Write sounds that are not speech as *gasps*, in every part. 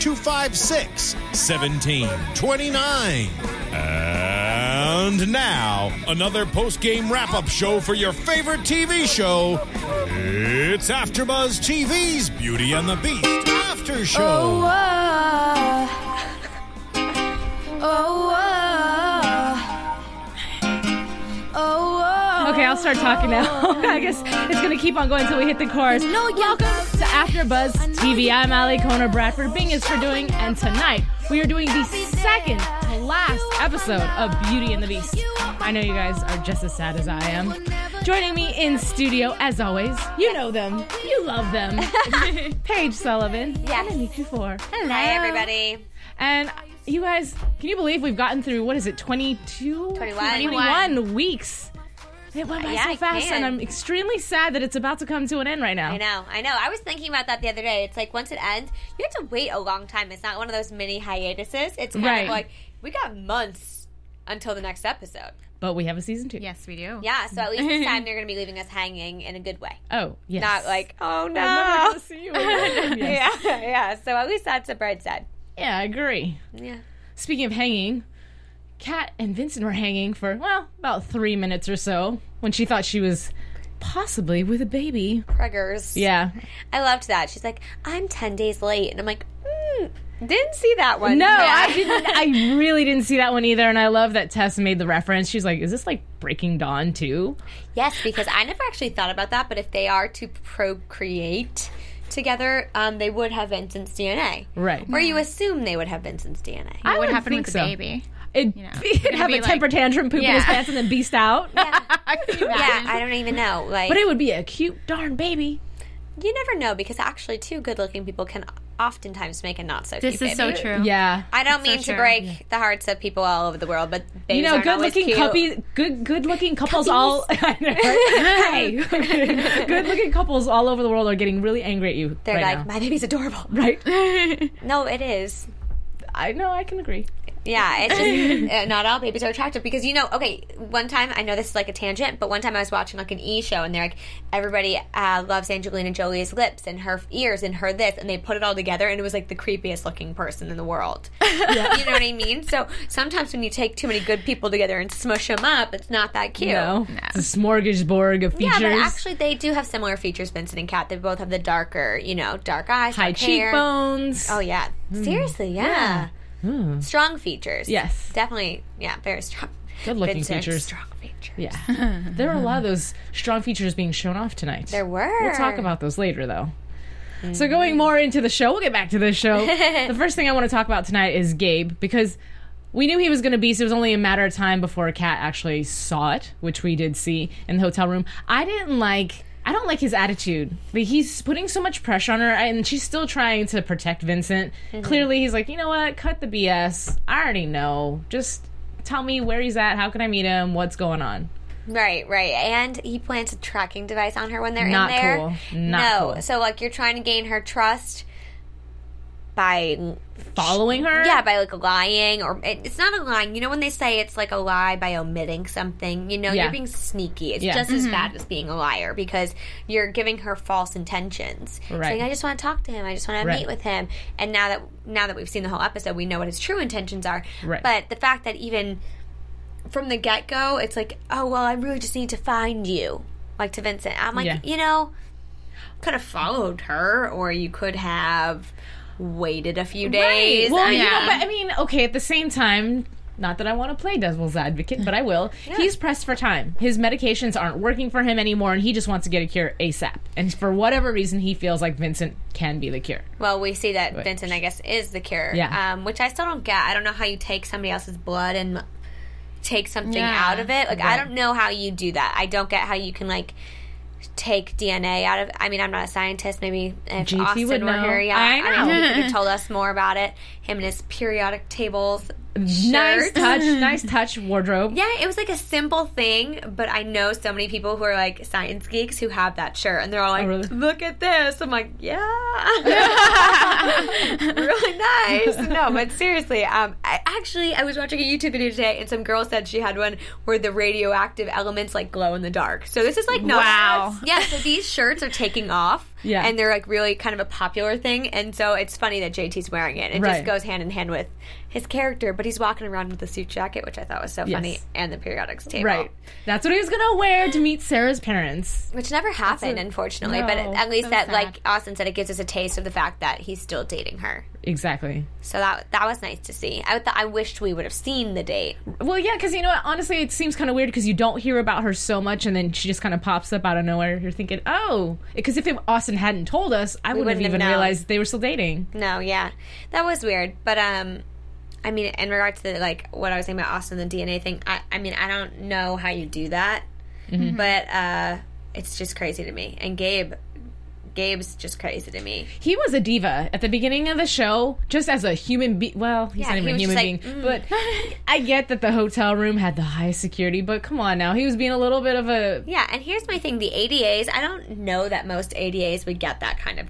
256 1729. And now, another post game wrap up show for your favorite TV show. It's AfterBuzz TV's Beauty and the Beast After Show. Oh, uh. oh, uh. oh, uh. Okay, I'll start talking now. *laughs* I guess it's gonna keep on going until we hit the chorus. No, you- Welcome to AfterBuzz TV. I'm Ali Kona Bradford. Bing is for doing, and tonight we are doing the second to last episode of Beauty and the Beast. I know you guys are just as sad as I am. Joining me in studio, as always, you know them, you love them. *laughs* Paige Sullivan. Yes. And Aniki Four. Hello. Hi, everybody. And you guys, can you believe we've gotten through what is it, 22? 21. 21 weeks. It went by Yeah, so fast, and I'm extremely sad that it's about to come to an end right now. I know, I know. I was thinking about that the other day. It's like once it ends, you have to wait a long time. It's not one of those mini hiatuses. It's kind Right. of like we got months until the next episode. But we have a season two. Yes, we do. Yeah, so at least this time they're going to be leaving us hanging in a good way. *laughs* Oh, yes. Not like, oh I'm never no. gonna see you again. *laughs* Yes. yeah, yeah. So at least that's a bright side. yeah, I agree. Yeah. Speaking of hanging, Kat and Vincent were hanging for, well, about three minutes or so when she thought she was possibly with a baby. Preggers. Yeah. I loved that. She's like, I'm 10 days late. And I'm like, hmm, didn't see that one. No, Yeah. I *laughs* didn't. I really didn't see that one either. And I love that Tess made the reference. She's like, "Is this like Breaking Dawn too?" Yes, because I never actually thought about that, but if they are to procreate together, um, they would have Vincent's DNA. Right. Or you assume they would have Vincent's DNA. I What would happened think with the so. baby? It'd, know, *laughs* it'd it'd have be a temper like- tantrum, poop in his pants, and then beast out. *laughs* *laughs* Could you yeah. I don't even know. Like, But it would be a cute darn baby. you never know because actually, two good-looking people can oftentimes make a not so This cute is so true. Yeah. I don't so mean to true. break the hearts of people all over the world, but You know, good-looking cute. couples, good good looking couples all I know, right? hey, good looking couples all over the world are getting really angry at you They're right like, now. my baby's adorable. right? No, it is. I know, I can agree. Yeah, it's just *laughs* uh, not all babies are attractive because you know. Okay, one time I know this is like a tangent, but one time I was watching like an E show and they're like, everybody uh, loves Angelina Jolie's lips and her ears and her this, and they put it all together and it was like the creepiest looking person in the world. *laughs* You know what I mean? So sometimes when you take too many good people together and smush them up, it's not that cute. You know, it's a smorgasbord of features. Yeah, but actually they do have similar features, Vincent and Kat. They both have the darker, you know, dark eyes, high dark hair. cheekbones. Oh yeah, seriously, yeah. Hmm. Strong features. Yes. definitely. Yeah, very strong. Good looking Vincent, features. Strong features. Yeah. *laughs* there are a lot of those strong features being shown off tonight. There were. We'll talk about those later, though. So, mm-hmm. going more into the show, we'll get back to the show. *laughs* the first thing I want to talk about tonight is Gabe because we knew he was going to be, so it was only a matter of time before Kat actually saw it, which we did see in the hotel room. I didn't like. I don't like his attitude. Like he's putting so much pressure on her, and she's still trying to protect Vincent. Mm-hmm. Clearly, he's like, you know what? Cut the BS. I already know. Just tell me where he's at. How can I meet him? What's going on? Right, right. And he plants a tracking device on her when they're Not in there. cool. Not cool. no. cool. So like you're trying to gain her trust by Following her? yeah by like lying or it, it's not a lying you know when they say it's like a lie by omitting something you know Yeah. you're being sneaky it's Yeah. just as mm-hmm. bad as being a liar because you're giving her false intentions Right. saying i just want to talk to him i just want to Right. meet with him and now that now that we've seen the whole episode we know what his true intentions are Right. but the fact that even from the get-go it's like oh well i really just need to find you like to vincent i'm like Yeah. you know could have followed her or you could have waited a few days Well, I you know, Yeah. but I mean, okay, at the same time, not that I want to play devil's advocate, but I will. He's pressed for time. His medications aren't working for him anymore, and he just wants to get a cure ASAP. And for whatever reason, he feels like Vincent can be the cure. Well, we see that Vincent, I guess, is the cure. Yeah. Um, which I still don't get. I don't know how you take somebody else's blood and take something Yeah. out of it. Like, I don't know how you do that. I don't get how you can, like, take DNA out of I mean, I'm not a scientist. Maybe if JT Austin would were know. here, yeah. I I know. know. he could have told us more about it. Him and his periodic tables. Nice touch, *laughs* nice touch wardrobe. Yeah, it was like a simple thing, but I know so many people who are like science geeks who have that shirt, and they're all like, Oh, really? "Look at this!" I'm like, "Yeah, *laughs* *laughs* really nice." No, but seriously, um, I, actually, I was watching a YouTube video today, and some girl said she had one where the radioactive elements like glow in the dark. So this is like no, Wow. yeah. So these shirts are taking off, Yeah. and they're like really kind of a popular thing, and so it's funny that JT's wearing it. It Right. just goes hand in hand with his character, but he's walking around with the suit jacket, which I thought was so funny, and the periodics table. Right. That's what he was gonna wear to meet Sarah's parents. Which never happened, a- unfortunately. No. But at least that, sad. like Austin said, it gives us a taste of the fact that he's still dating her. Exactly. So that that was nice to see. I th- I wished we would have seen the date. Well, yeah, because you know what? Honestly, it seems kind of weird because you don't hear about her so much, and then she just kind of pops up out of nowhere. You're thinking, oh, because if it, Austin hadn't told us, I wouldn't have wouldn't have even known. realized they were still dating. No, yeah, that was weird. But um, I mean, in regards to like what I was saying about Austin, and the DNA thing. I I mean, I don't know how you do that, but uh, it's just crazy to me. And Gabe, Gabe's just crazy to me. He was a diva at the beginning of the show, just as a human being. Well, he's Yeah, not he even a human being, like, but *laughs* I get that the hotel room had the highest security. But come on now, he was being a little bit of a Yeah, and here's my thing: the ADAs. I don't know that most ADAs would get that kind of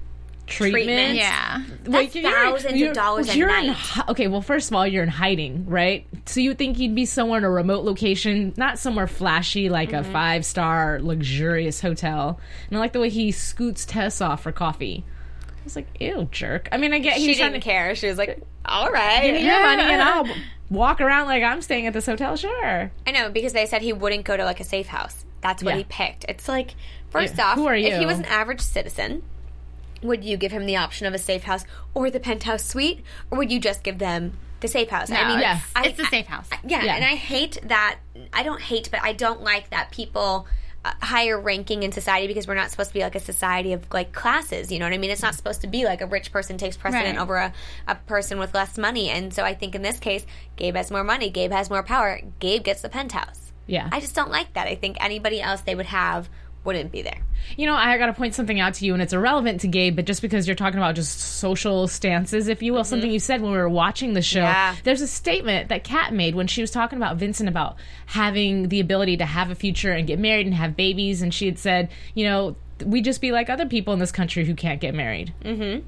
treatment. Treatment. Yeah. Like, That's thousands of dollars a you're in night. hi- okay, well, first of all, you're in hiding, right? So you would think you'd be somewhere in a remote location, not somewhere flashy like Mm-hmm. a five star luxurious hotel. And I like the way he scoots Tess off for coffee. I was like, ew, jerk. I mean, I get She trying didn't to care. She was like, "All right." give me your money and I'll walk around like I'm staying at this hotel. Sure. I know because they said he wouldn't go to like a safe house. That's what Yeah. he picked. It's like first Yeah, off, who are if he was an average citizen, would you give him the option of a safe house or the penthouse suite, or would you just give them the safe house? I mean, yeah. I- It's the safe house. yeah, Yeah. and I hate that. I don't hate, but I don't like that people. Uh, higher ranking in society because we're not supposed to be like a society of like classes you know what i mean it's not supposed to be like a rich person takes precedent Right. over a, a person with less money and so i think in this case gabe has more money gabe has more power gabe gets the penthouse Yeah. I just don't like that. I think anybody else they would have wouldn't be there. You know, I got to point something out to you, and it's irrelevant to Gabe, but just because you're talking about just social stances, if you will, something you said when we were watching the show, Yeah. there's a statement that Kat made when she was talking about Vincent about having the ability to have a future and get married and have babies, and she had said, you know, we just be like other people in this country who can't get married. Mm-hmm.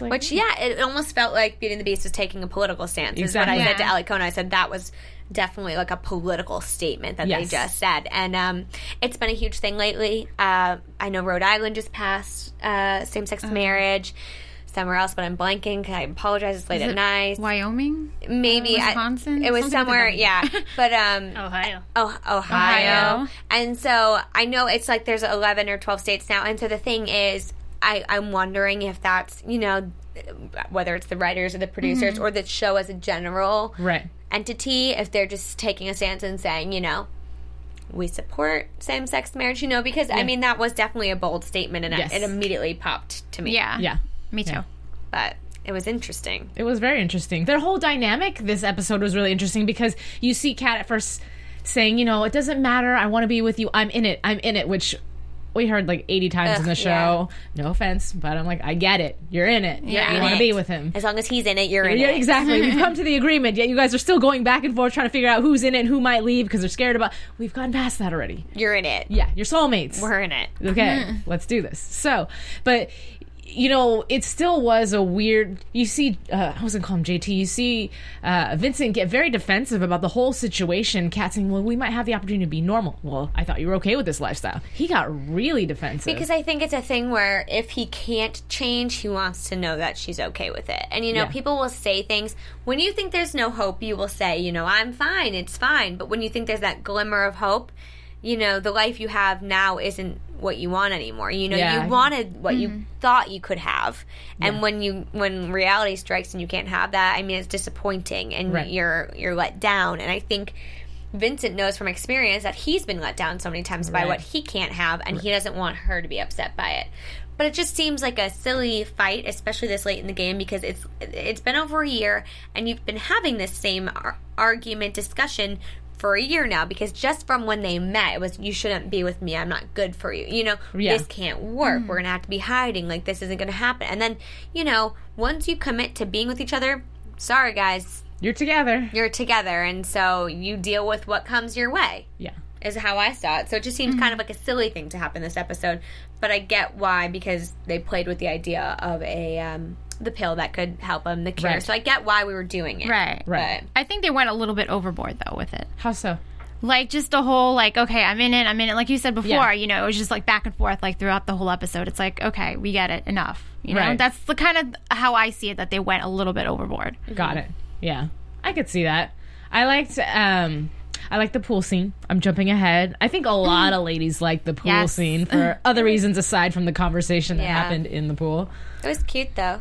Like, Which, yeah, it almost felt like Beauty and the Beast was taking a political stance. Is what I Exactly. said to Yeah. Kona. I said that was definitely like a political statement that Yes. they just said. And um, it's been a huge thing lately. Uh, I know Rhode Island just passed uh, same sex marriage. Somewhere else, but I'm blanking. I apologize. It's late Is at night. Wyoming? Maybe I- Wisconsin? it was Something somewhere, yeah. *laughs* But um, Ohio. Oh, Ohio. Ohio. And so I know it's like there's 11 or 12 states now. And so the thing is, I, I'm wondering if that's, you know, whether it's the writers or the producers or the show as a general right. Entity, if they're just taking a stance and saying, you know, we support same sex marriage, you know, because I mean, that was definitely a bold statement and Yes. it, it immediately popped to me. Yeah. Yeah. Me too. But it was interesting. It was very interesting. Their whole dynamic this episode was really interesting because you see Kat at first saying, you know, it doesn't matter. I want to be with you. I'm in it. I'm in it, which we heard like 80 times in the show. No offense, but I'm like, I get it. You're in it. Yeah. You want to be with him. As long as he's in it, you're in Yeah, it. exactly. We've *laughs* come to the agreement, yet you guys are still going back and forth trying to figure out who's in it and who might leave because they're scared about. We've gone past that already. You're in it. Yeah, you're soulmates. We're in it. okay, *laughs* let's do this. So, but you know, it still was a weird. You see, uh, I wasn't call him JT. You see uh, Vincent get very defensive about the whole situation. Kat saying, "Well, we might have the opportunity to be normal." Well, I thought you were okay with this lifestyle. He got really defensive Because I think it's a thing where if he can't change, he wants to know that she's okay with it. And you know, Yeah. people will say things when you think there's no hope, you will say, you know, I'm fine, it's fine. But when you think there's that glimmer of hope, you know, the life you have now isn't what you want anymore. You know, Yeah. you wanted what you mm-hmm. thought you could have, and when you when reality strikes and you can't have that, I mean, it's disappointing, and Right. you're you're let down. And I think Vincent knows from experience that he's been let down so many times by what he can't have, and he doesn't want her to be upset by it. But it just seems like a silly fight, especially this late in the game, because it's it's been over a year, and you've been having this same ar- argument discussion for a year now. Because just from when they met, it was you shouldn't be with me. I'm not good for you. You know, Yeah. this can't work. We're gonna have to be hiding. Like this isn't gonna happen. And then you know, once you commit to being with each other, sorry guys, You're together. you're together, and so you deal with what comes your way Yeah. is how I saw it. So it just seems kind of like a silly thing to happen this episode, but I get why because they played with the idea of a um, the pill that could help him the cure. Right. So I get why we were doing it. Right. Right. I think they went a little bit overboard though with it. How so? Like just the whole like okay, I'm in it, I'm in it. Like you said before, Yeah. you know, it was just like back and forth like throughout the whole episode. It's like okay, we get it, enough. You know, Right. that's the kind of how I see it that they went a little bit overboard. Got it. Yeah, I could see that. I liked. um I like the pool scene. I'm jumping ahead. I think a lot of ladies like the pool Yes. scene for *laughs* other reasons aside from the conversation that Yeah. happened in the pool. It was cute though.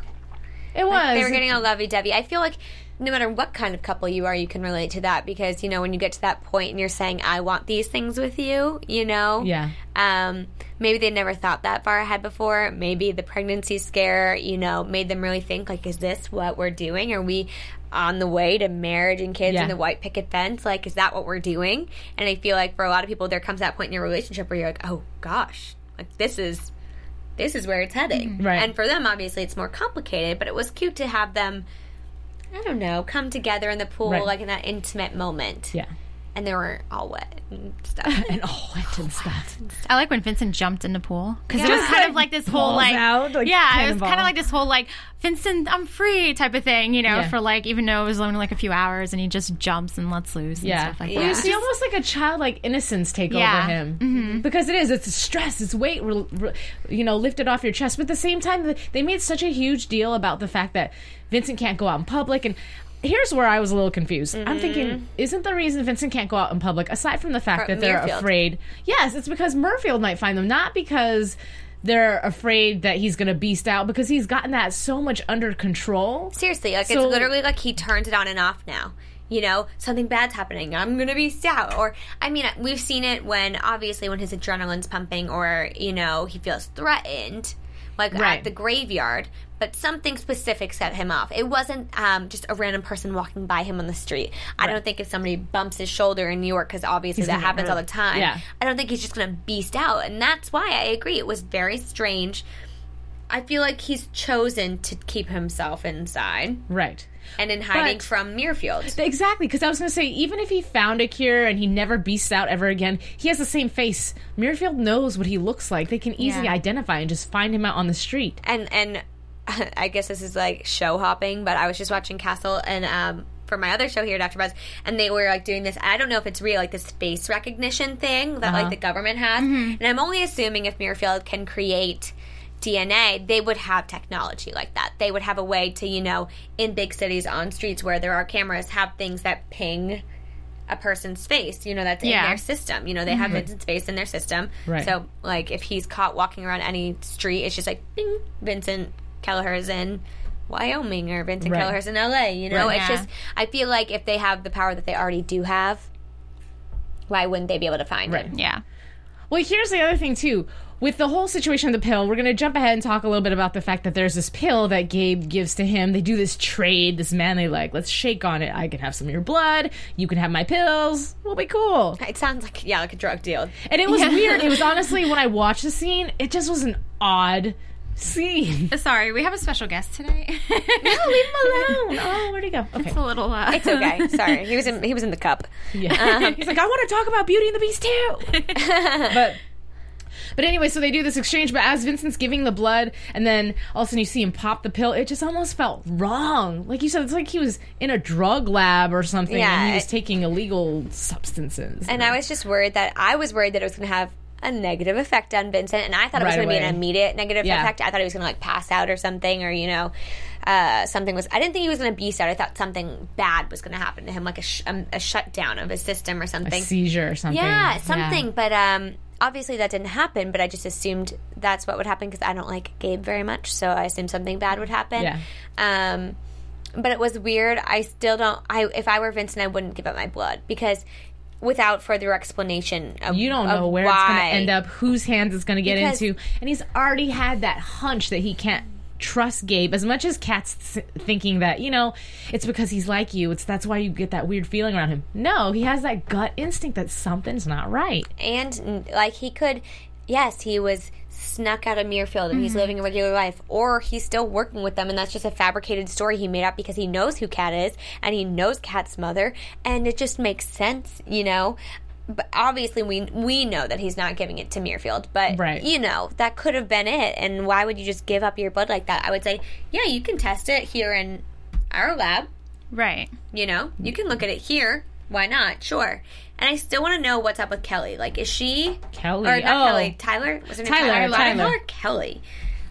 It was. They were getting a lovey dovey. I feel like no matter what kind of couple you are, you can relate to that because you know when you get to that point and you're saying, "I want these things with you," you know. Yeah. Um, maybe they never thought that far ahead before. Maybe the pregnancy scare, you know, made them really think like, "Is this what we're doing? Are we on the way to marriage and kids Yeah. and the white picket fence? Like, is that what we're doing?" And I feel like for a lot of people, there comes that point in your relationship where you're like, "Oh gosh, like this is." This is where it's heading. Mm-hmm. Right. And for them, obviously, it's more complicated, but it was cute to have them I don't know, come together in the pool Right. like in that intimate moment. Yeah. And they were all wet and stuff. *laughs* And all wet and stuff. I like when Vincent jumped in the pool because it was kind like, of like this whole like, out, like yeah, it was kind of like this whole like Vincent, I'm free type of thing, you know, Yeah. for like even though it was only like a few hours and he just jumps and lets loose and Yeah. stuff like Well, that. you see almost like a childlike innocence take Yeah. over him. Mm-hmm. Because it is. It's stress. It's weight, re- re- you know, lifted off your chest. But at the same time, they made such a huge deal about the fact that Vincent can't go out in public. And here's where I was a little confused. I'm thinking, mm-hmm. isn't the reason Vincent can't go out in public, aside from the fact that they're Muirfield. afraid? Yes, it's because Muirfield might find them, not because they're afraid that he's going to beast out, because he's gotten that so much under control. Seriously, like So- it's literally like he turns it on and off now. You know, something bad's happening. I'm gonna beast out. Or I mean, we've seen it when obviously when his adrenaline's pumping, or you know, he feels threatened, like Right. at the graveyard. But something specific set him off. It wasn't um, just a random person walking by him on the street. I don't think if somebody bumps his shoulder in New York, because obviously He's that happens all the time. Yeah. I don't think he's just gonna beast out, and that's why I agree. It was very strange. I feel like he's chosen to keep himself inside Right. And in hiding But- from Muirfield. Exactly, because I was going to say, even if he found a cure and he never beasts out ever again, he has the same face. Muirfield knows what he looks like. They can easily Yeah. identify and just find him out on the street. And and *laughs* I guess this is like show hopping, but I was just watching Castle and um for my other show here, Dr. Buzz, and they were like doing this. I don't know if it's real, like this face recognition thing that Uh-huh. like the government has. And I'm only assuming if Muirfield can create DNA, they would have technology like that. They would have a way to, you know, in big cities on streets where there are cameras, have things that ping a person's face, you know, that's in their system. You know, they have mm-hmm. Vincent's face in their system. Right. So, like, if he's caught walking around any street, it's just like, bing, Vincent Keller's in Wyoming or Vincent Right. Keller's in LA. You know, Right. it's Yeah. just, I feel like if they have the power that they already do have, why wouldn't they be able to find Right. him? yeah. Well, here's the other thing, too. With the whole situation of the pill, we're going to jump ahead and talk a little bit about the fact that there's this pill that Gabe gives to him. They do this trade, this manly like, let's shake on it. I can have some of your blood. You can have my pills. We'll be cool. It sounds like, yeah, like a drug deal. And it was weird. It was *laughs* honestly, when I watched the scene, it just was an odd scene. Sorry, we have a special guest today. *laughs* No, leave him alone. Oh, where'd he go? Okay. It's a little. Uh, It's okay. *laughs* Sorry. He was in, he was in the cup. Yeah. He's like, I want to talk about Beauty and the Beast too. but but anyway, so they do this exchange, but as Vincent's giving the blood, and then all of a sudden you see him pop the pill, it just almost felt wrong. Like you said, it's like he was in a drug lab or something, Yeah, and he was it- taking illegal substances. And I was just worried that I was worried that it was going to have a negative effect on Vincent, and I thought it was Right going to be an immediate negative Yeah. effect. I thought he was going to like pass out or something, or you know, uh, something was. I didn't think he was going to beast out. I thought something bad was going to happen to him, like a, sh- um, a shutdown of his system or a something. seizure or something. Yeah, something. But um, obviously that didn't happen, but I just assumed that's what would happen because I don't like Gabe very much, so I assumed something bad would happen. Yeah. Um, but it was weird. I still don't. I if I were Vincent, I wouldn't give up my blood because without further explanation, of, You don't know where it's going to end up, whose hands it's going to get Because- into, and he's already had that hunch that he can't trust Gabe as much as Kat's thinking that you know it's because he's like you. It's that's why you get that weird feeling around him. No, he has that gut instinct that something's not right. and like he could yes he was snuck out of Muirfield and Mm-hmm. he's living a regular life or he's still working with them and that's just a fabricated story he made up because he knows who Kat is and he knows Kat's mother and it just makes sense you know but obviously we we know that he's not giving it to Muirfield but Right. you know that could have been it and why would you just give up your blood like that I would say yeah you can test it here in our lab Right. you know, you can look at it here. Why not? Sure. And I still want to know what's up with Kelly. Like, is she Kelly, or not oh. Kelly? Tyler was her name Tyler, Tyler. Why did I call Tyler. Kelly?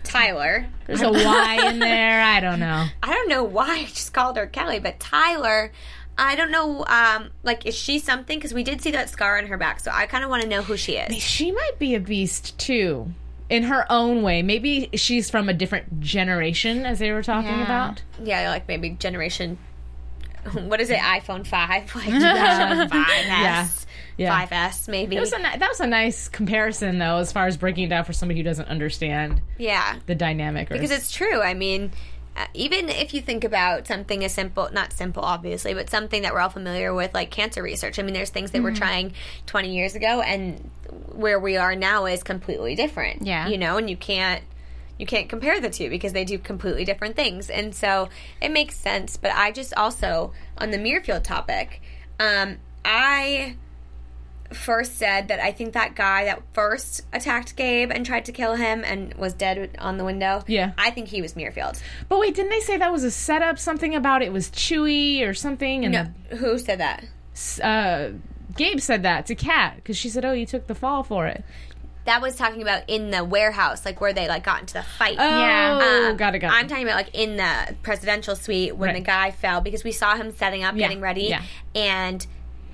Tyler. There's a Y in there. I don't know. I don't know why I just called her Kelly, but Tyler. I don't know. Um, like, is she something? Because we did see that scar on her back, so I kind of want to know who she is. She might be a beast too. In her own way. Maybe she's from a different generation, as they were talking Yeah. about. Yeah, like maybe generation. *laughs* What is it? iPhone five, *laughs* like *laughs* five S, Yeah. five S, maybe. Was a, ni- that was a nice comparison, though, as far as breaking it down for somebody who doesn't understand yeah, the dynamic. Or because it's true. I mean, even if you think about something as simple, not simple, obviously, but something that we're all familiar with, like cancer research. I mean, there's things that Mm-hmm. we're trying 20 years ago, and where we are now is completely different. Yeah. you know, and you can't. You can't compare the two because they do completely different things, and so it makes sense. But I just also on the Muirfield topic, um, I first said that I think that guy that first attacked Gabe and tried to kill him and was dead on the window. Yeah. I think he was Muirfield. But wait, didn't they say that was a setup? Something about it was Chewy or something? And No, who said that? uh, Gabe said that to Kat because she said, "Oh, you took the fall for it." That was talking about in the warehouse, like where they like got into the fight. Oh, Yeah. got it, got it. I'm talking about like in the presidential suite when Right. the guy fell because we saw him setting up, Yeah, getting ready, yeah. and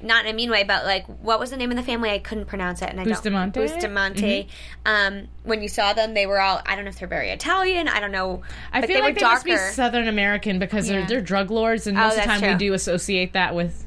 not in a mean way, but like what was the name of the family? I couldn't pronounce it, and I Bustamante? don't. Bustamante. Um, when you saw them, they were all I don't know if they're very Italian. I don't know. I feel they like were they must be Southern American because they're, they're drug lords, and most of the Oh, time we do associate that with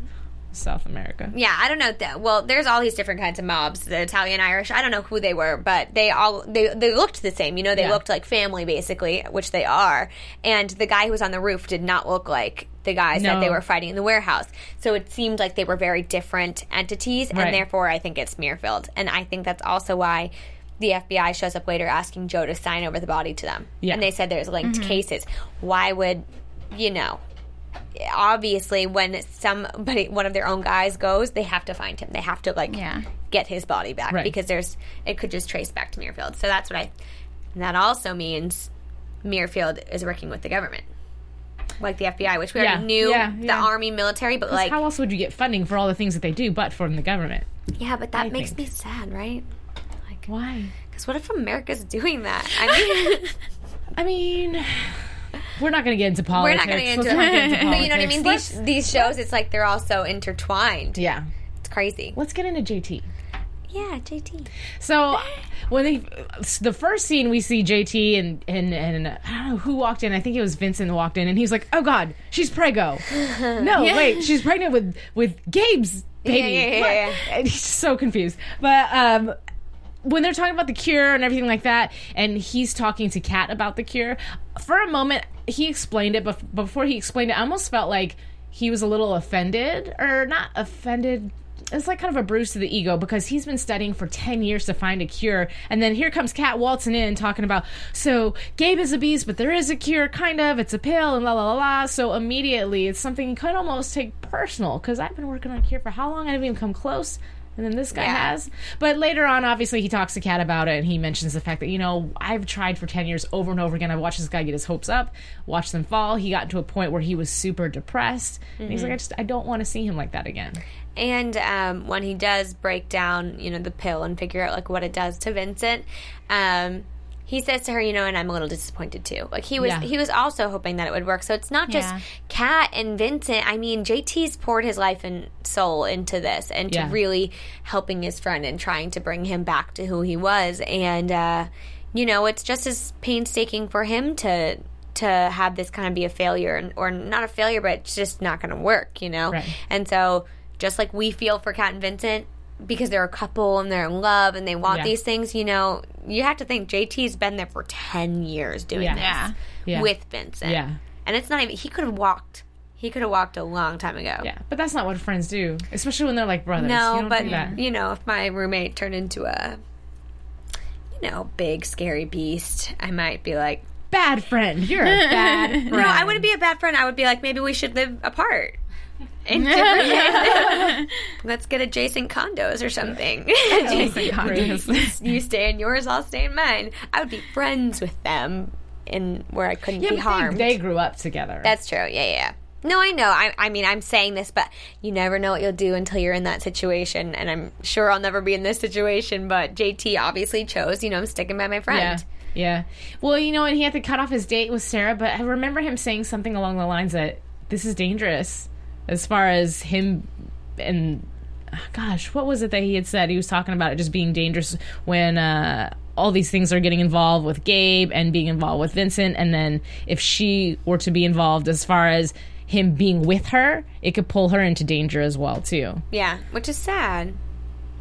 South America. Yeah, I don't know. That, well, there's all these different kinds of mobs. The Italian, Irish. I don't know who they were, but they all they they looked the same. You know, they Yeah. looked like family basically, which they are. And the guy who was on the roof did not look like the guys that they were fighting in the warehouse. So it seemed like they were very different entities, Right. and therefore I think it's Muirfield. And I think that's also why. The FBI shows up later asking Joe to sign over the body to them. Yeah. And they said there's linked mm-hmm. cases. Why would, you know, obviously when somebody one of their own guys goes they have to find him they have to like Yeah. get his body back Right. because there's it could just trace back to Muirfield so that's what I and that also means Muirfield is working with the government like the FBI which we Yeah, already knew yeah, the army military but like How else would you get funding for all the things that they do, but from the government? yeah but that I makes think. me sad right like Why? because what if America's doing that I mean *laughs* *laughs* I mean, we're not going to get into politics. we're politics. not going to get into Let's not get it into *laughs* but you know what I mean these, these shows it's like they're all so intertwined yeah. it's crazy Let's get into JT. Yeah JT So when they, the first scene we see JT and and and I don't know who walked in. I think it was Vincent walked in, and he's like, "Oh God, she's prego." *laughs* no, wait, she's pregnant with with Gabe's baby. Yeah, yeah, yeah, yeah. And he's so confused. But um, when they're talking about the cure and everything like that, and he's talking to Kat about the cure, for a moment he explained it, but before he explained it, I almost felt like he was a little offended, or not offended. It's like kind of a bruise to the ego because he's been studying for 10 years to find a cure. And then here comes Kat waltzing in talking about, so Gabe is a beast, but there is a cure, kind of. It's a pill, and la la la la. So immediately it's something you could almost take personal because I've been working on a cure for how long? I haven't even come close. And then this guy Yeah. has. But later on, obviously, he talks to Kat about it and he mentions the fact that, you know, I've tried for 10 years over and over again. I've watched this guy get his hopes up, watched them fall. He got to a point where he was super depressed. And he's mm-hmm. like, I just, I don't want to see him like that again. And um, when he does break down, you know, the pill and figure out like what it does to Vincent, um, he says to her, you know, and I'm a little disappointed too. Like he was, Yeah. he was also hoping that it would work. So it's not just Yeah. Kat and Vincent. I mean, JT's poured his life and soul into this, and to really helping his friend and trying to bring him back to who he was. And uh, you know, it's just as painstaking for him to to have this kind of be a failure, and, or not a failure, but it's just not going to work. You know, Right. and so just like we feel for Kat and Vincent. Because they're a couple and they're in love and they want Yeah. these things, you know, you have to think JT's been there for 10 years doing Yeah. this Yeah. With Vincent. Yeah. And it's not even, he could have walked. He could have walked a long time ago. Yeah, but that's not what friends do, especially when they're like brothers. You No, don't but, you know, if my roommate turned into a, you know, big, scary beast, I might be like, bad friend. You're a *laughs* bad friend. no, I wouldn't be a bad friend. I would be like, maybe we should live apart. In different *laughs* Let's get adjacent condos or something. *laughs* you stay in yours, I'll stay in mine. I would be friends with them in where I couldn't Yeah, be harmed. they, they grew up together. That's true. Yeah, yeah. No, I know. I, I mean, I'm saying this, but you never know what you'll do until you're in that situation. And I'm sure I'll never be in this situation. But JT obviously chose, you know, I'm sticking by my friend. yeah. friend. Yeah. Well, you know, and he had to cut off his date with Sarah, but I remember him saying something along the lines that this is dangerous as far as him and gosh, what was it that he had said? He was talking about it just being dangerous when uh all these things are getting involved with Gabe and being involved with Vincent and then if she were to be involved as far as him being with her, it could pull her into danger as well too. Yeah, which is sad.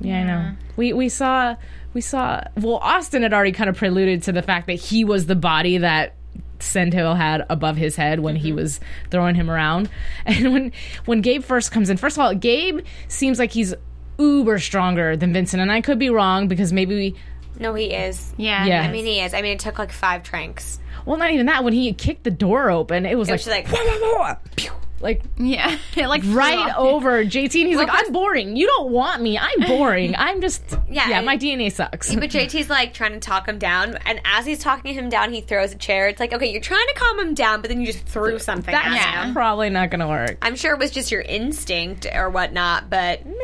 Yeah, I know. We we saw we saw well Austin had already kind of preluded to the fact that he was the body that Sendhill had above his head when he mm-hmm. was throwing him around. *laughs* And when when Gabe first comes in, first of all, Gabe seems like he's uber stronger than Vincent, and I could be wrong because maybe we No, he is. Yeah. Yeah. I mean, he is. I mean, it took like five tranks. well not even that when he kicked the door open, it was It like was just like, pew, like Yeah. *laughs* It like right over JT, and he's like, "I'm boring. You don't want me. I'm boring. *laughs* I'm just Yeah, yeah. my DNA sucks." but JT's like trying to talk him down, and as he's talking him down, he throws a chair. It's like, okay, you're trying to calm him down, but then you just threw something That's at Yeah. him. probably not gonna work. I'm sure it was just your instinct or whatnot, but nah,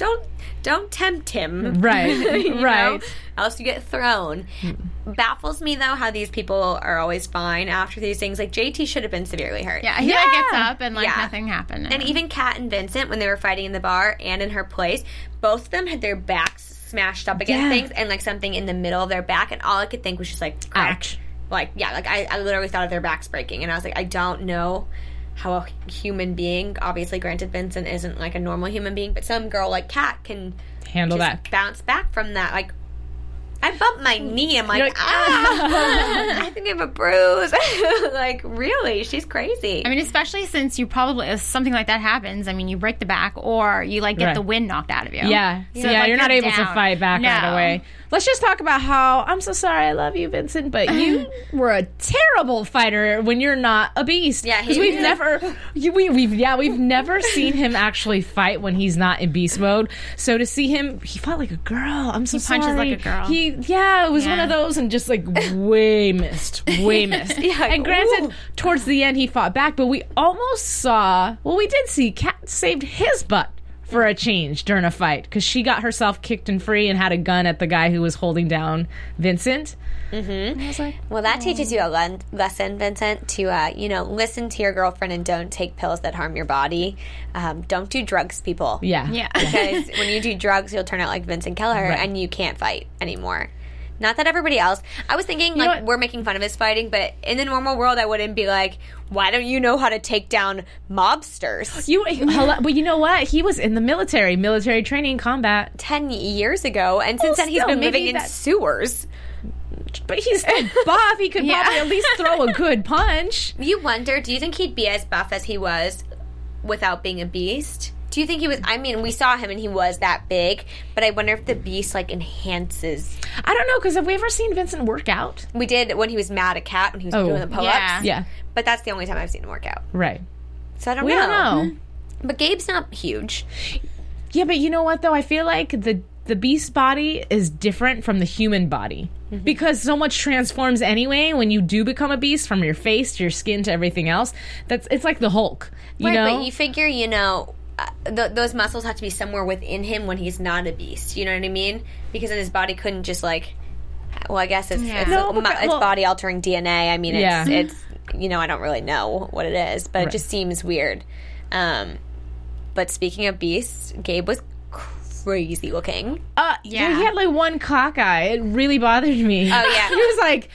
don't don't tempt him. Right, *laughs* You know? right. Else you get thrown. Baffles me though how these people are always fine after these things. Like JT should have been severely hurt. Yeah. He like gets up and like Yeah. nothing happened. And even Kat and Vincent, when they were fighting in the bar and in her place, both of them had their backs smashed up against Yeah. things and like something in the middle of their back, and all I could think was just like crack. Ouch. Like yeah, like I, I literally thought of their backs breaking, and I was like, I don't know how a human being, obviously, granted Vincent isn't like a normal human being, but some girl like Kat can Handle just that. bounce back from that. Like I bumped my knee. I'm like, like, ah, *laughs* I think I have a bruise. *laughs* like really, she's crazy. I mean, especially since you probably if something like that happens. I mean, you break the back or you like get Right. the wind knocked out of you. Yeah. So, yeah, like, you're not you're able to fight back right No. away. Let's just talk about how I'm so sorry I love you, Vincent, but you *sighs* were a terrible fighter when you're not a beast. Yeah, because he- we've never, we, we've yeah, we've never seen him actually fight when he's not in beast mode. So to see him, he fought like a girl. I'm so He punches sorry. like a girl. He yeah, it was one of those and just like way missed, way *laughs* missed. *laughs* Yeah, and granted, ooh. towards the end he fought back, but we almost saw. Well, we did see Cat saved his butt for a change during a fight because she got herself kicked and free and had a gun at the guy who was holding down Vincent. Mm-hmm. I was like, Well, that teaches you a len- lesson, Vincent, to uh, you know listen to your girlfriend and don't take pills that harm your body. Um, don't do drugs, people. yeah, Yeah. because *laughs* when you do drugs, you'll turn out like Vincent Keller, Right. and you can't fight anymore. Not that everybody else. I was thinking know like we're making fun of his fighting, but in the normal world, I wouldn't be like, "Why don't you know how to take down mobsters?" *gasps* You, but you know what? He was in the military, military training, combat. Ten years ago, and since then he's been living in sewers. But he's still *laughs* buff. He could Yeah. probably at least throw a good punch. You wonder, do you think he'd be as buff as he was without being a beast? Do you think he was? I mean, we saw him and he was that big, but I wonder if the beast like enhances. I don't know because have we ever seen Vincent work out? We did when he was mad at Cat when he was Oh. doing the pull ups. Yeah. Yeah, But that's the only time I've seen him work out. right. So I don't We know. don't know. *laughs* But Gabe's not huge. Yeah, but you know what though? I feel like the the beast body is different from the human body Mm-hmm. because so much transforms anyway when you do become a beast from your face to your skin to everything else. That's it's like the Hulk, you right, know. but you figure, you know, th- those muscles have to be somewhere within him when he's not a beast. You know what I mean? Because then his body couldn't just like Well, I guess it's Yeah. it's, No, mo- because- it's well- body altering DNA. I mean, it's Yeah. it's you know I don't really know what it is, but it just seems weird. Um, but speaking of beasts, Gabe was crazy looking. Uh, yeah. Yeah. He had like one cock eye. It really bothered me. Oh, yeah. *laughs* he was like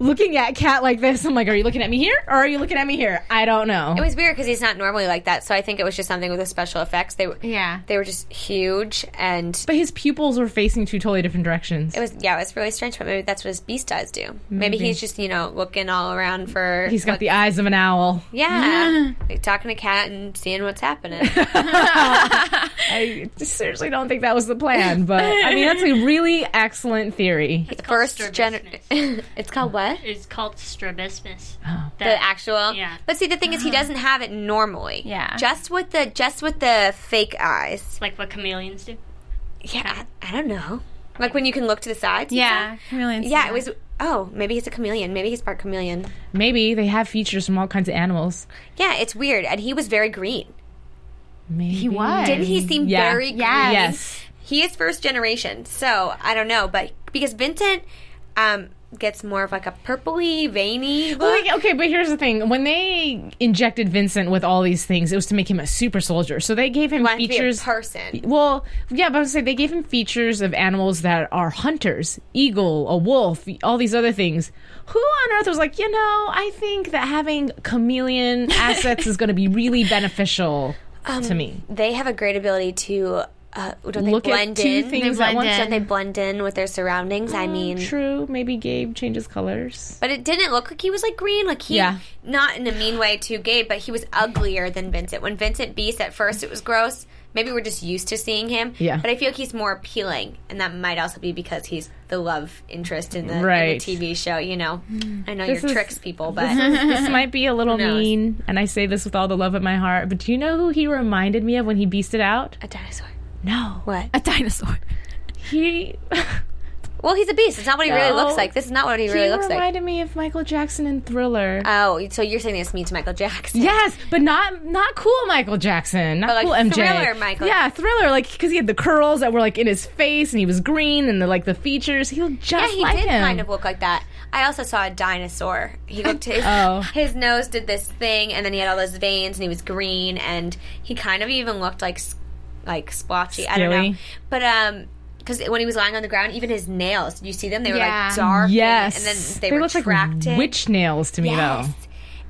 looking at Cat like this. I'm like, are you looking at me here or are you looking at me here? I don't know. It was weird because he's not normally like that. So I think it was just something with the special effects. They were Yeah. they were just huge, and but his pupils were facing two totally different directions. it was yeah, it was really strange. But maybe that's what his beast eyes do. Maybe, Maybe. he's just you know looking all around for. He's got the eyes of an owl. yeah, *laughs* like, talking to Cat and seeing what's happening. *laughs* I seriously don't think that was the plan, but I mean that's a really excellent theory. First gen. *laughs* it's called what? It's called strabismus. The actual. Yeah. But see, the thing is, he doesn't have it normally. Yeah. Just with the just with the fake eyes. like what chameleons do. Yeah. I, I don't know. Like when you can look to the sides. Yeah. chameleons do Yeah. It was. Oh, maybe he's a chameleon. Maybe he's part chameleon. Maybe they have features from all kinds of animals. Yeah, it's weird, and he was very green. Maybe He was. Didn't he seem Yeah. very green? Yes. Yes. He is first generation, so I don't know, but because Vincent um, gets more of like a purpley, veiny look. like, okay, but here's the thing: when they injected Vincent with all these things, it was to make him a super soldier. So they gave him Wanted to be a features. person. Well, yeah, but I say they gave him features of animals that are hunters, eagle, a wolf, all these other things. Who on earth was like, you know, I think that having chameleon assets is going to be really beneficial *laughs* Um, to me. They have a great ability to. Uh, don't they Look at blend two in? things They at once. Don't they blend in with their surroundings? I mean, True, maybe Gabe changes colors. but it didn't look like he was like green. Like he, Yeah. not in a mean way to Gabe, but he was uglier than Vincent. When Vincent Beast at first, it was gross. Maybe we're just used to seeing him. Yeah. But I feel like he's more appealing, and that might also be because he's the love interest in the, in the TV show. You know, I know This you're is- tricks people, but this might be a little *laughs* mean, and I say this with all the love in my heart, but do you know who he reminded me of when he beasted out? a dinosaur. No. What? a dinosaur. He *laughs* Well, he's a beast. It's not what he really No. looks like. This is not what he really looks like. reminded me of Michael Jackson in Thriller. Oh, so you're saying this means Michael Jackson? yes, but not not cool Michael Jackson, not But, like, cool MJ. Thriller Michael. Yeah, Thriller, like because he had the curls that were like in his face, and he was green, and the like the features. He looked Yeah, just he like did him. kind of look like that. I also saw a dinosaur. He looked *laughs* his Oh. his nose did this thing, and then he had all those veins, and he was green, and he kind of even looked like s- like splotchy. I don't know, but um. Because when he was lying on the ground, even his nails, did you see them? They were Yeah. like dark. Yes, And, then they, were looked retracted. like witch nails to me Yes. though.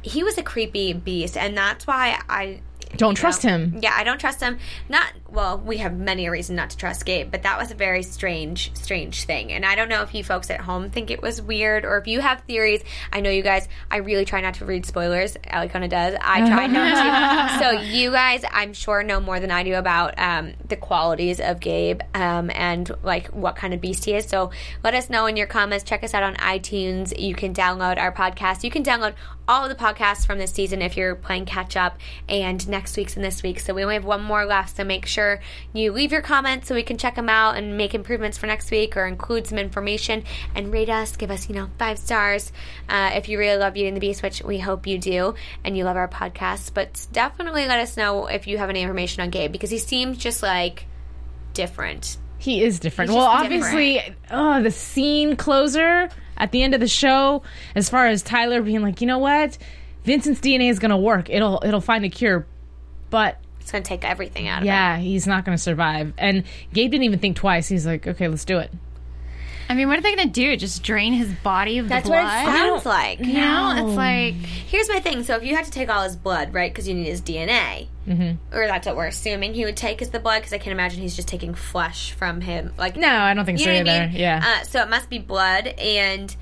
He was a creepy beast, and that's why I Don't trust know, him. Yeah, I don't trust him. Not well. We have many a reason not to trust Gabe, but that was a very strange, strange thing. And I don't know if you folks at home think it was weird, or if you have theories. I know you guys. I really try not to read spoilers. Ali kind of does. I *laughs* try not to. So you guys, I'm sure know more than I do about um, the qualities of Gabe um, and like what kind of beast he is. So let us know in your comments. Check us out on iTunes. You can download our podcast. You can download all of the podcasts from this season if you're playing catch up and next week's and this week. So we only have one more left. So make sure you leave your comments so we can check them out and make improvements for next week or include some information and rate us. Give us, you know, five stars uh, if you really love Beauty and the Beast, which we hope you do and you love our podcast. But definitely let us know if you have any information on Gabe because he seems just like different. He is different. He's well, obviously, oh, the scene closer at the end of the show, as far as Tyler being like, you know what, Vincent's DNA is going to work. It'll it'll find a cure, but It's going to take everything out of him. yeah, he's not going to survive. And Gabe didn't even think twice. He's like, okay, let's do it. I mean, what are they going to do? Just drain his body of That's the what it sounds like. You know, it's like Here's my thing. So if you had to take all his blood, right, because you need his DNA, mm-hmm. or that's what we're assuming he would take is the blood, because I can't imagine he's just taking flesh from him. Like No, I don't think you so know what I either. mean? Yeah. Uh, so it must be blood, and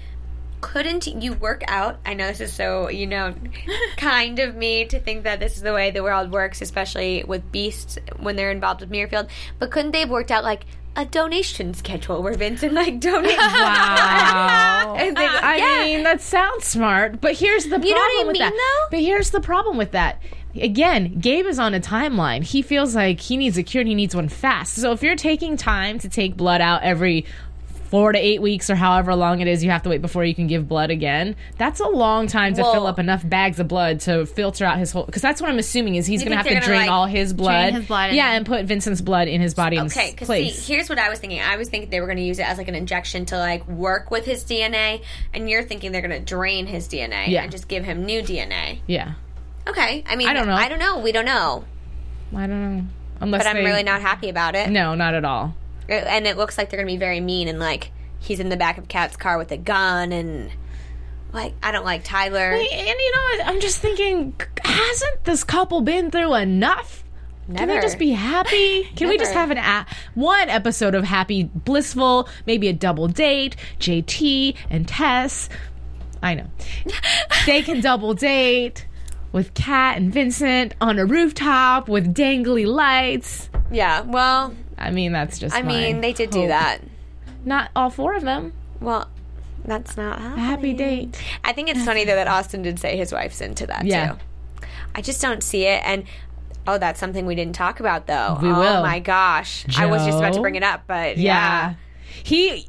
couldn't you work out? I know this is so you know, *laughs* kind of me to think that this is the way the world works, especially with beasts when they're involved with Muirfield. But couldn't they have worked out like? A donation schedule where Vincent like donates. *laughs* Wow. *laughs* And they- I yeah. mean, that sounds smart, but here's the problem You know what I with mean, that. though? But here's the problem with that. Again, Gabe is on a timeline. He feels like he needs a cure and he needs one fast. So if you're taking time to take blood out every four to eight weeks or however long it is you have to wait before you can give blood again. That's a long time to Well- fill up enough bags of blood to filter out his whole. Because that's what I'm assuming is he's going to have to drain like, all his blood. his blood yeah, and- put Vincent's blood in his body Okay, because see, here's what I was thinking. I was thinking they were going to use it as like an injection to like work with his DNA, and you're thinking they're going to drain his DNA Yeah. and just give him new DNA. yeah, Okay, I mean, I don't know. I don't know. We don't know, I don't know. Unless but I'm they- really not happy about it. No, not at all. Uh, and it looks like they're going to be very mean and like he's in the back of Kat's car with a gun and like I don't like Tyler. And you know. I'm just thinking, hasn't this couple been through enough? Can they just be happy? Can we just have an a- one episode of happy, blissful, maybe a double date? JT and Tess. I know *laughs* they can double date with Kat and Vincent on a rooftop with dangly lights. Yeah, well, I mean, that's just. I mean, they did do that. Not all four of them. Well, that's not A happening. happy date. I think it's funny though that Austin did say his wife's into that Yeah. too. I just don't see it and oh that's something we didn't talk about though. We oh will. my gosh. I was just about to bring it up, but Yeah. yeah. He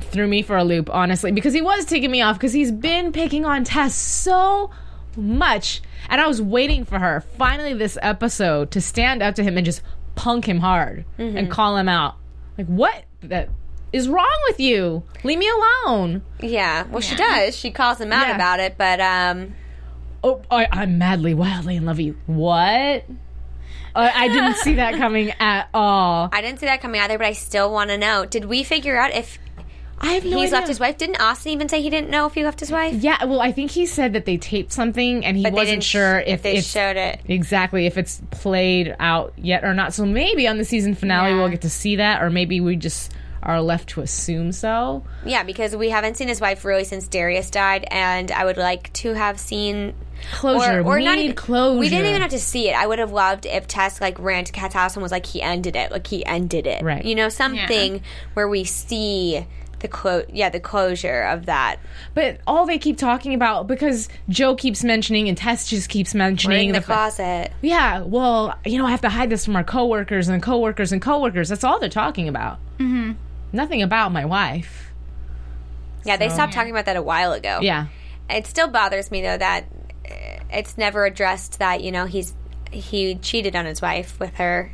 threw me for a loop, honestly, because he was taking me off because he's been picking on Tess so much. And I was waiting for her finally this episode to stand up to him and just punk him hard Mm-hmm. and call him out. Like, what that is wrong with you? Leave me alone. Yeah. Well she does. She calls him out Yeah. about it, but um Oh, I, I'm madly, wildly in love with you. What? I, I didn't see that *laughs* coming at all. I didn't see that coming either, but I still want to know. Did we figure out if I have no he's idea. left his wife? Didn't Austin even say he didn't know if he left his wife? Yeah, well, I think he said that they taped something and he But wasn't sure if, they showed it. exactly if it's played out yet or not. So maybe on the season finale Yeah. we'll get to see that, or maybe we just are left to assume so. Yeah, because we haven't seen his wife really since Darius died, and I would like to have seen Closure. Or, or we not need even closure. We didn't even have to see it. I would have loved if Tess like ran to Kat's house and was like, "He ended it. Like he ended it." Right. You know, something where we see the clo- yeah the closure of that. But all they keep talking about because Joe keeps mentioning and Tess just keeps mentioning in the the fa- closet. Yeah, well, you know, I have to hide this from our coworkers and coworkers and coworkers. That's all they're talking about. Mm-hmm. Nothing about my wife. Yeah, they stopped talking about that a while ago. Yeah. It still bothers me though that it's never addressed that you know he's he cheated on his wife with her.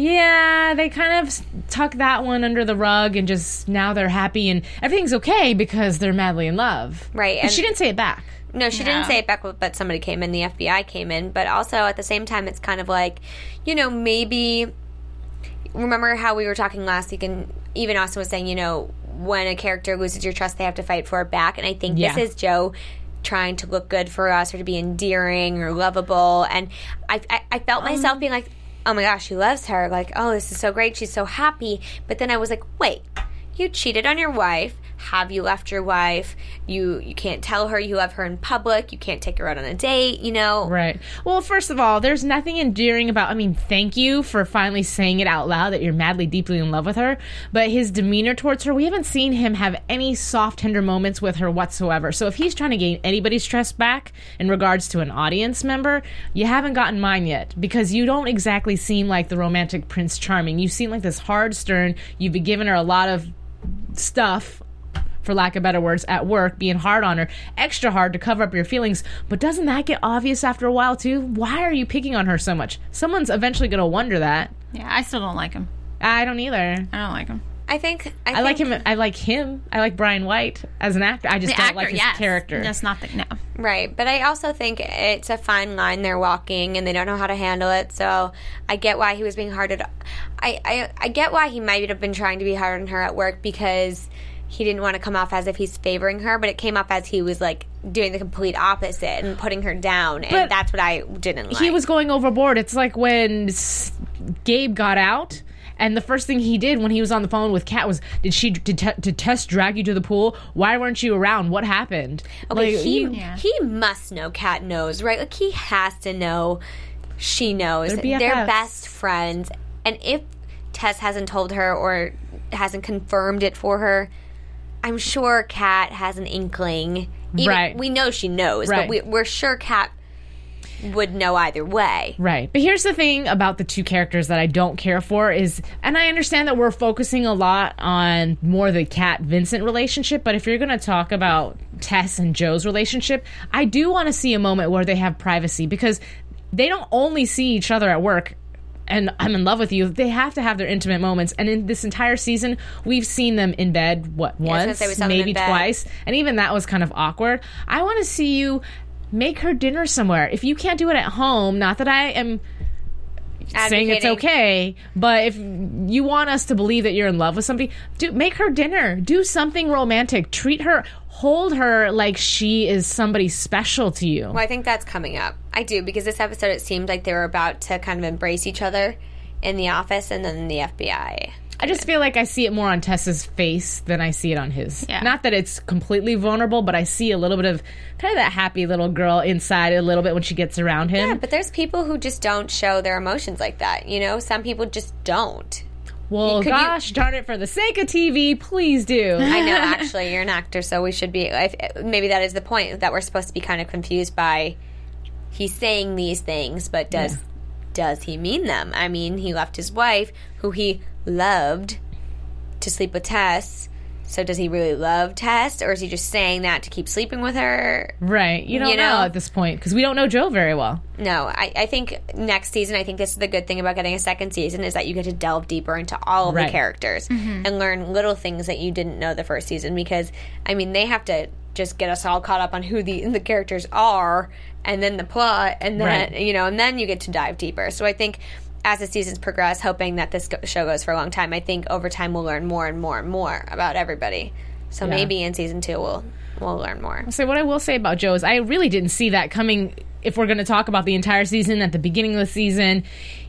Yeah, they kind of s- tuck that one under the rug and just now they're happy and everything's okay because they're madly in love. Right, But and- she didn't say it back. No, she didn't say it back, but somebody came in. The FBI came in, but also at the same time, it's kind of like, you know, maybe. Remember how we were talking last week, and even Austin was saying, you know, when a character loses your trust, they have to fight for it back. And I think Yeah. this is Joe trying to look good for us or to be endearing or lovable. And I, I, I felt um, myself being like, oh my gosh, he loves her. Like, oh, this is so great. She's so happy. But then I was like, wait, you cheated on your wife. Have you left your wife? You you can't tell her you love her in public. You can't take her out on a date. You know, Right. Well, first of all, there's nothing endearing about. I mean, thank you for finally saying it out loud that you're madly, deeply in love with her. But his demeanor towards her, we haven't seen him have any soft, tender moments with her whatsoever. So if he's trying to gain anybody's trust back in regards to an audience member, you haven't gotten mine yet because you don't exactly seem like the romantic Prince Charming. You seem like this hard, stern. You've been giving her a lot of stuff for lack of better words, at work, being hard on her, extra hard to cover up your feelings. But doesn't that get obvious after a while, too? Why are you picking on her so much? Someone's eventually going to wonder that. Yeah, I still don't like him. I don't either. I don't like him. I think I, I like him. I like him. I like Brian White as an actor. I just don't actor, like his yes. character. That's not the no. Right, but I also think it's a fine line they're walking, and they don't know how to handle it. So I get why he was being hard at. I I, I get why he might have been trying to be hard on her at work because he didn't want to come off as if he's favoring her, but it came off as he was like doing the complete opposite and putting her down, and But that's what I didn't like. he was going overboard. It's like when Gabe got out. And the first thing he did when he was on the phone with Kat was, "Did she did, Te- did Tess drag you to the pool? Why weren't you around? What happened?" Okay, Like, he Yeah. he must know. Kat knows, right? Like he has to know. She knows. They're They're best friends, and if Tess hasn't told her or hasn't confirmed it for her, I'm sure Kat has an inkling. Even, Right. We know she knows, Right. but we, we're sure Kat would know either way. Right. But here's the thing about the two characters that I don't care for is, and I understand that we're focusing a lot on more the Cat Vincent relationship, but if you're going to talk about Tess and Joe's relationship, I do want to see a moment where they have privacy because they don't only see each other at work. And I'm in love with you. They have to have their intimate moments. And in this entire season, we've seen them in bed, what, I once, say we saw them in maybe bed. twice. And even that was kind of awkward. I want to see you make her dinner somewhere. If you can't do it at home, not that I am saying it's okay, but if you want us to believe that you're in love with somebody, do make her dinner. Do something romantic. Treat her, hold her like she is somebody special to you. Well, I think that's coming up. I do because this episode it seemed like they were about to kind of embrace each other in the office and then the FBI. I just feel like I see it more on Tessa's face than I see it on his. Yeah. Not that it's completely vulnerable, but I see a little bit of kind of that happy little girl inside a little bit when she gets around him. Yeah, but there's people who just don't show their emotions like that. You know, some people just don't. Well, could you- gosh darn it, for the sake of TV, please do. I know, *laughs* actually, you're an actor, so we should be. If, maybe that is the point that we're supposed to be kind of confused by. He's saying these things, but does does he mean them? I mean, he left his wife, who he loved, to sleep with Tess. So does he really love Tess, or is he just saying that to keep sleeping with her? right. You don't You know know? at this point because we don't know Joe very well. No, I, I think next season, I think this is the good thing about getting a second season is that you get to delve deeper into all of Right. the characters mm-hmm. and learn little things that you didn't know the first season. Because I mean, they have to just get us all caught up on who the *laughs* the characters are, and then the plot, and then Right. you know, and then you get to dive deeper. So I think. As the seasons progress, hoping that this show goes for a long time, I think over time we'll learn more and more and more about everybody. So Yeah. maybe in season two we'll we'll learn more. So what I will say about Joe is I really didn't see that coming. If we're going to talk about the entire season, at the beginning of the season,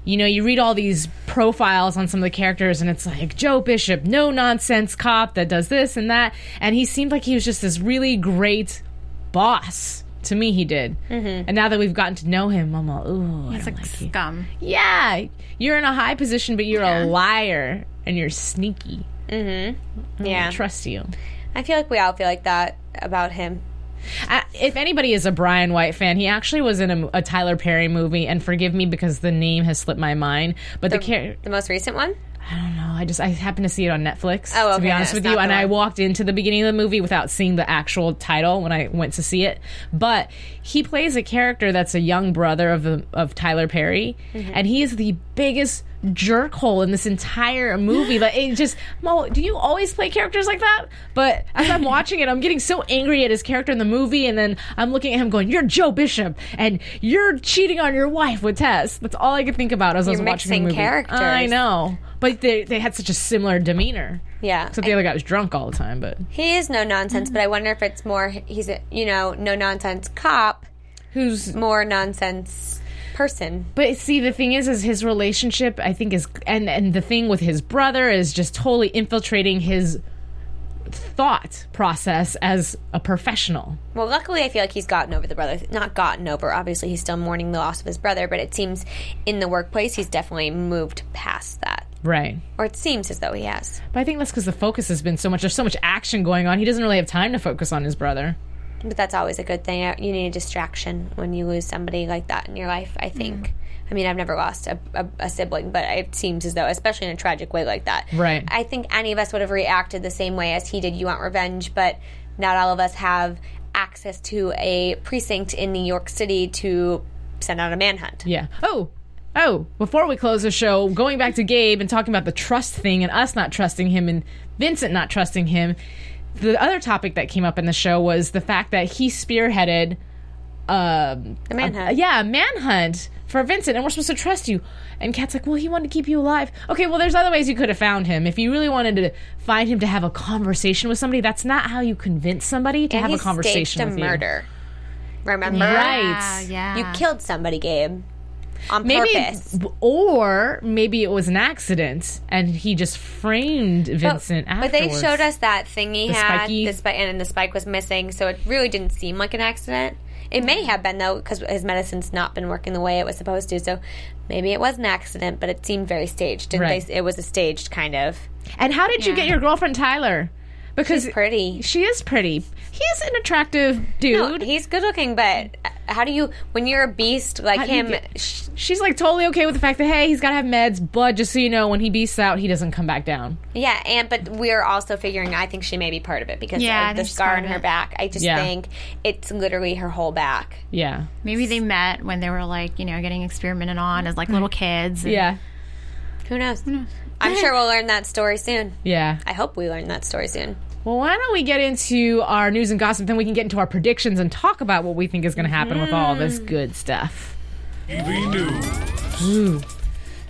you know, you read all these profiles on some of the characters, and it's like Joe Bishop, no nonsense cop that does this and that, and he seemed like he was just this really great boss. To me, he did. Mm-hmm. And now that we've gotten to know him, I'm all, ooh, he's like like you. scum. Yeah, you're in a high position, but you're Yeah. a liar and you're sneaky. Mm-hmm. Yeah, don't trust you. I feel like we all feel like that about him. Uh, if anybody is a Brian White fan, he actually was in a, a Tyler Perry movie, and forgive me because the name has slipped my mind. But the, char- The most recent one. I don't know. I just I happened to see it on Netflix. Oh, to be honest that's with you, and I walked into the beginning of the movie without seeing the actual title when I went to see it. But he plays a character that's a young brother of the of Tyler Perry, Mm-hmm. and he is the biggest jerkhole in this entire movie. Like it just, Mo, do you always play characters like that? But as I'm watching it, I'm getting so angry at his character in the movie, and then I'm looking at him going, "You're Joe Bishop, and you're cheating on your wife with Tess." That's all I could think about as I was You're watching the movie. characters. I know, but they they had such a similar demeanor. Yeah. Except the other guy was drunk all the time, but He is no nonsense, but I wonder if it's more he's a you know no nonsense cop, who's more nonsense person. But see, the thing is, is his relationship. I think is and and the thing with his brother is just totally infiltrating his thought process as a professional. Well, luckily, I feel like he's gotten over the brother. Not gotten over. Obviously, he's still mourning the loss of his brother, but it seems in the workplace he's definitely moved past that, Right. or it seems as though he has. But I think that's because the focus has been so much. There's so much action going on. He doesn't really have time to focus on his brother. But that's always a good thing. You need a distraction when you lose somebody like that in your life. I think. Mm-hmm. I mean, I've never lost a, a, a sibling, but it seems as though, especially in a tragic way like that, Right. I think any of us would have reacted the same way as he did. You want revenge, but not all of us have access to a precinct in New York City to send out a manhunt. Yeah. Oh. Oh, before we close the show, going back to Gabe and talking about the trust thing and us not trusting him and Vincent not trusting him, the other topic that came up in the show was the fact that he spearheaded um, The manhunt. a- yeah, a manhunt for Vincent, and we're supposed to trust you. And Kat's like, well, he wanted to keep you alive. Okay, well, there's other ways you could have found him. If you really wanted to find him to have a conversation with somebody, that's not how you convince somebody to and have he a conversation staged a with you. murder. Remember? Right. Yeah, yeah. You killed somebody, Gabe. On Maybe, purpose. or maybe it was an accident, and he just framed Vincent But, but they showed us that thing he The had, spiky- the spike, and the spike was missing, so it really didn't seem like an accident. It may mm. have been though, because his medicine's not been working the way it was supposed to. So maybe it was an accident, but it seemed very staged. Right. they? It was a staged kind of. And how did you get your girlfriend Tyler? Because She's pretty. She is pretty. He's an attractive No, dude. he's good looking, but how do you when you're a beast like How him? get- sh- She's like totally okay with the fact that hey, he's got to have meds, but just so you know, when he beasts out, he doesn't come back down. yeah, and but we're also figuring. I think she may be part of it because Yeah, I of the scar on her back. I just Yeah. think it's literally her whole back. Yeah, Maybe they met when they were like, you know, getting experimented on as like little mm. kids. and- yeah, Who knows? I'm sure we'll learn that story soon. yeah. I hope we learn that story soon. Well, why don't we get into our news and gossip? Then we can get into our predictions and talk about what we think is going to happen with all this mm. good stuff. TV news.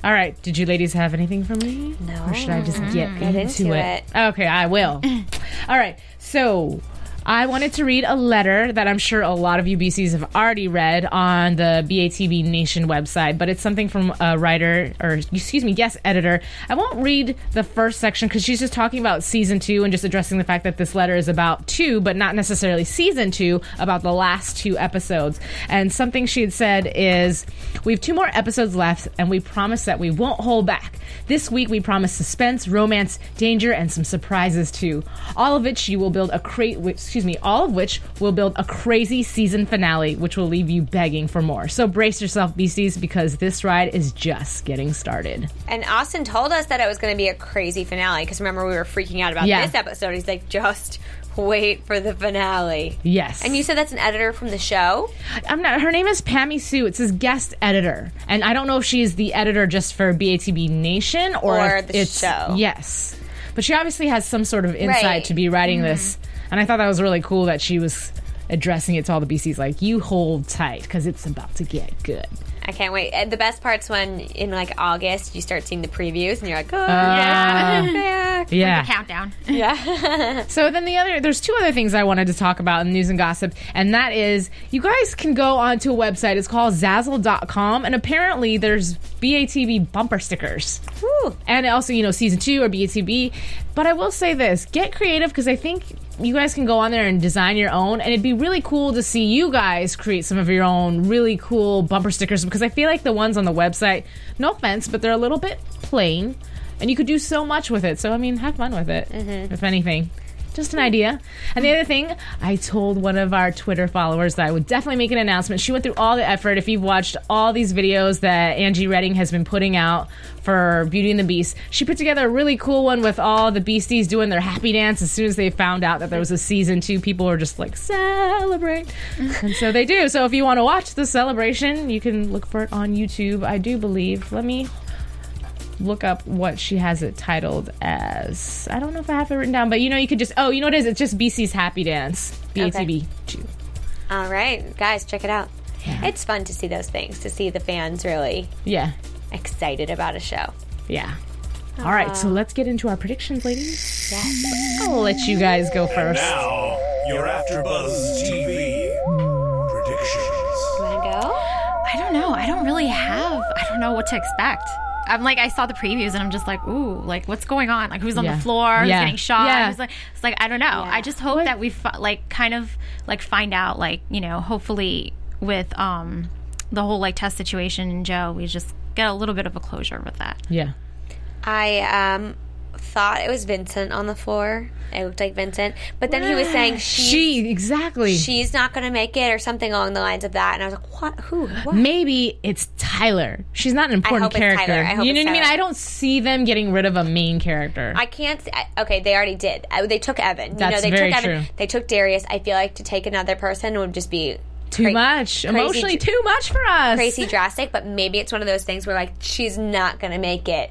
All right, did you ladies have anything for me? No. Or should I just get, into, into it? it. Okay, I will. *laughs* All right, so I wanted to read a letter that I'm sure a lot of you BCs have already read on the BATB Nation website, but it's something from a writer, or excuse me, yes, editor. I won't read the first section because she's just talking about season two and just addressing the fact that this letter is about two, but not necessarily season two, about the last two episodes. And something she had said is, We have two more episodes left, and we promise that we won't hold back. This week, we promise suspense, romance, danger, and some surprises too. All of which you will build a crate. Excuse me. All of which will build a crazy season finale, which will leave you begging for more. So brace yourself, beasties, because this ride is just getting started. And Austin told us that it was going to be a crazy finale because remember we were freaking out about Yeah. this episode. He's like, just wait for the finale. Yes. And you said that's an editor from the show. I'm not. Her name is Pammy Sue. It says guest editor, and I don't know if she is the editor just for BATB Nation or, Or the it's show. Yes, but she obviously has some sort of insight Right. to be writing mm-hmm. this, and I thought that was really cool that she was addressing it to all the BCs like you hold tight because it's about to get good. I can't wait. And the best part's when in like August you start seeing the previews and you're like, oh, Uh, I'm back. Yeah. Countdown. *laughs* Yeah. *laughs* so then the other, there's two other things I wanted to talk about in news and gossip, and that is you guys can go onto a website. It's called Zazzle.com, and apparently there's BATB bumper stickers. Woo. and also you know season two or BATB. But I will say this: get creative because I think you guys can go on there and design your own, and it'd be really cool to see you guys create some of your own really cool bumper stickers because I feel like the ones on the website, no offense, but they're a little bit plain, and you could do so much with it. So I mean, have fun with it, mm-hmm. if anything. Just an idea. And the other thing, I told one of our Twitter followers that I would definitely make an announcement. She went through all the effort. If you've watched all these videos that Angie Redding has been putting out for Beauty and the Beast, she put together a really cool one with all the Beasties doing their happy dance as soon as they found out that there was a season two. People were just like, celebrate. and so they do. So if you want to watch the celebration, you can look for it on YouTube, I do believe. Let me look up what she has it titled as. I don't know if I have it written down, but you know, you could just, oh, you know what it is? It's just BC's Happy Dance. BATB 2. All right, guys, check it out. It's fun to see those things, to see the fans really Yeah. excited about a show. Yeah. All right, so uh, let's get into our predictions, ladies. I'll let you guys go first. Now, your AfterBuzz TV predictions. You want to go? I don't know. I don't really have. I don't know what to expect. I'm like, I saw the previews and I'm just like, ooh, like what's going on? Like who's on Yeah. the floor? Who's Yeah. getting shot? Yeah. Who's like, it's like I don't know. I just hope that we fi- like kind of like find out like you know hopefully with um the whole like Tess situation and Joe, we just get a little bit of a closure with that. Yeah. I um thought it was Vincent on the floor. It looked like Vincent, but then he was saying she, She, exactly. she's not going to make it or something along the lines of that, and I was like, what? Who? What? Maybe it's Tyler. She's not an important character. Tyler. I hope you know what I mean? I don't see them getting rid of a main character. I can't. I, okay, they already did. I, they took Evan. you That's know, they very took Evan. true. They took Darius. I feel like to take another person would just be too cra- much. crazy Emotionally, too much for us. crazy drastic. But maybe it's one of those things where like she's not going to make it.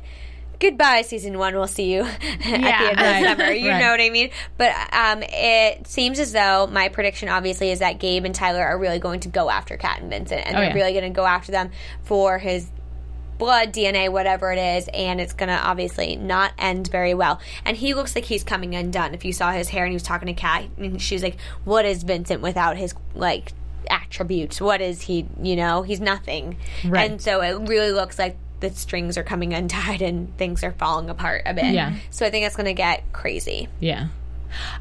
Goodbye, season one. We'll see you *laughs* at the end of the summer. *laughs* You right. know what I mean? But um, it seems as though my prediction, obviously, is that Gabe and Tyler are really going to go after Kat and Vincent, and Oh, they're yeah. really going to go after them for his blood, DNA, whatever it is, and it's gonna obviously not end very well. And he looks like he's coming undone. If you saw his hair and he was talking to Kat, and she was like, "What is Vincent without his like attributes? What is he? You know, he's nothing." Right. And so it really looks like the strings are coming *laughs* untied and things are falling apart a bit. Yeah. So I think it's gonna get crazy. Yeah.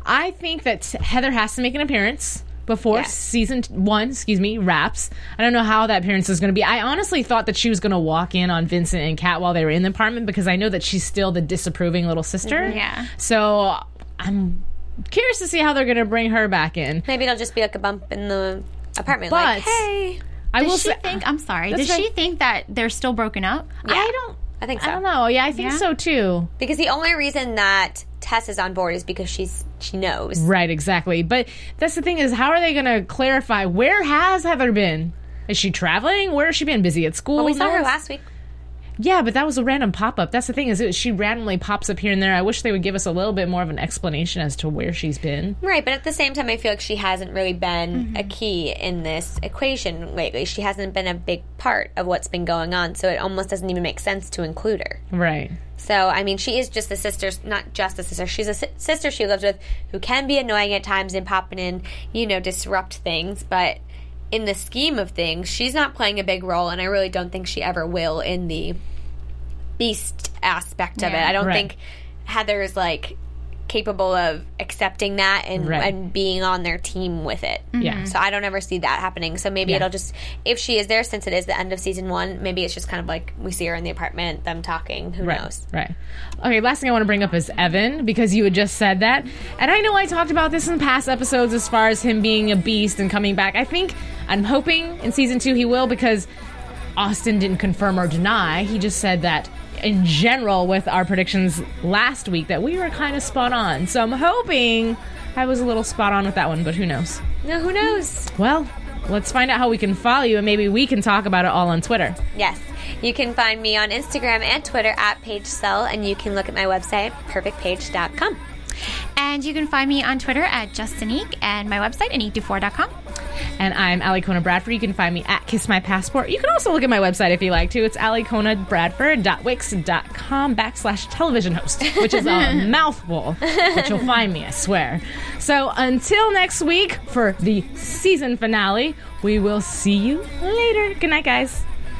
I think that Heather has to make an appearance before Yes. season one, excuse me, wraps. I don't know how that appearance is going to be. I honestly thought that she was going to walk in on Vincent and Kat while they were in the apartment because I know that she's still the disapproving little sister. Mm-hmm. Yeah. So I'm curious to see how they're going to bring her back in. Maybe it'll just be like a bump in the apartment. But- like, hey, I will she say, think? I'm sorry. That's Does she think that they're still broken up? I don't. I think so. I don't know. Yeah, I think Yeah? so too. Because the only reason that Tess is on board is because she's she knows. Right, exactly. But that's the thing is, how are they going to clarify where has Heather been? Is she traveling? Where has she been? Busy at school? Well, we saw her last week. Yeah, but that was a random pop up. That's the thing is, it, she randomly pops up here and there. I wish they would give us a little bit more of an explanation as to where she's been. Right, but at the same time, I feel like she hasn't really been Mm-hmm. a key in this equation lately. She hasn't been a big part of what's been going on, so it almost doesn't even make sense to include her. Right. So, I mean, she is just the sister, not just a sister. She's a si- sister she lives with who can be annoying at times and popping in, you know, disrupt things. But in the scheme of things, she's not playing a big role, and I really don't think she ever will in the beast aspect of it. I don't Right. think Heather is like capable of accepting that and Right. and being on their team with it. Mm-hmm. Yeah. So I don't ever see that happening. So maybe Yeah. it'll just if she is there since it is the end of season 1, maybe it's just kind of like we see her in the apartment, them talking, who Right. knows. Right. Okay, last thing I want to bring up is Evan because you had just said that. And I know I talked about this in past episodes as far as him being a beast and coming back. I think I'm hoping in season 2 he will because Austin didn't confirm or deny. He just said that in general with our predictions last week that we were kind of spot on. So I'm hoping I was a little spot on with that one, but who knows? No, who knows? Well, let's find out how we can follow you and maybe we can talk about it all on Twitter. Yes. You can find me on Instagram and Twitter at PageCell, and you can look at my website, perfectpage.com. And you can find me on Twitter at Justinique and my website, anique24.com. And I'm Ali Kona Bradford. You can find me at Kiss My Passport. You can also look at my website if you like to. It's alikonabradford.wix.com backslash television host, which is a *laughs* mouthful, but you'll find me, I swear. So until next week for the season finale, we will see you later. Good night, guys.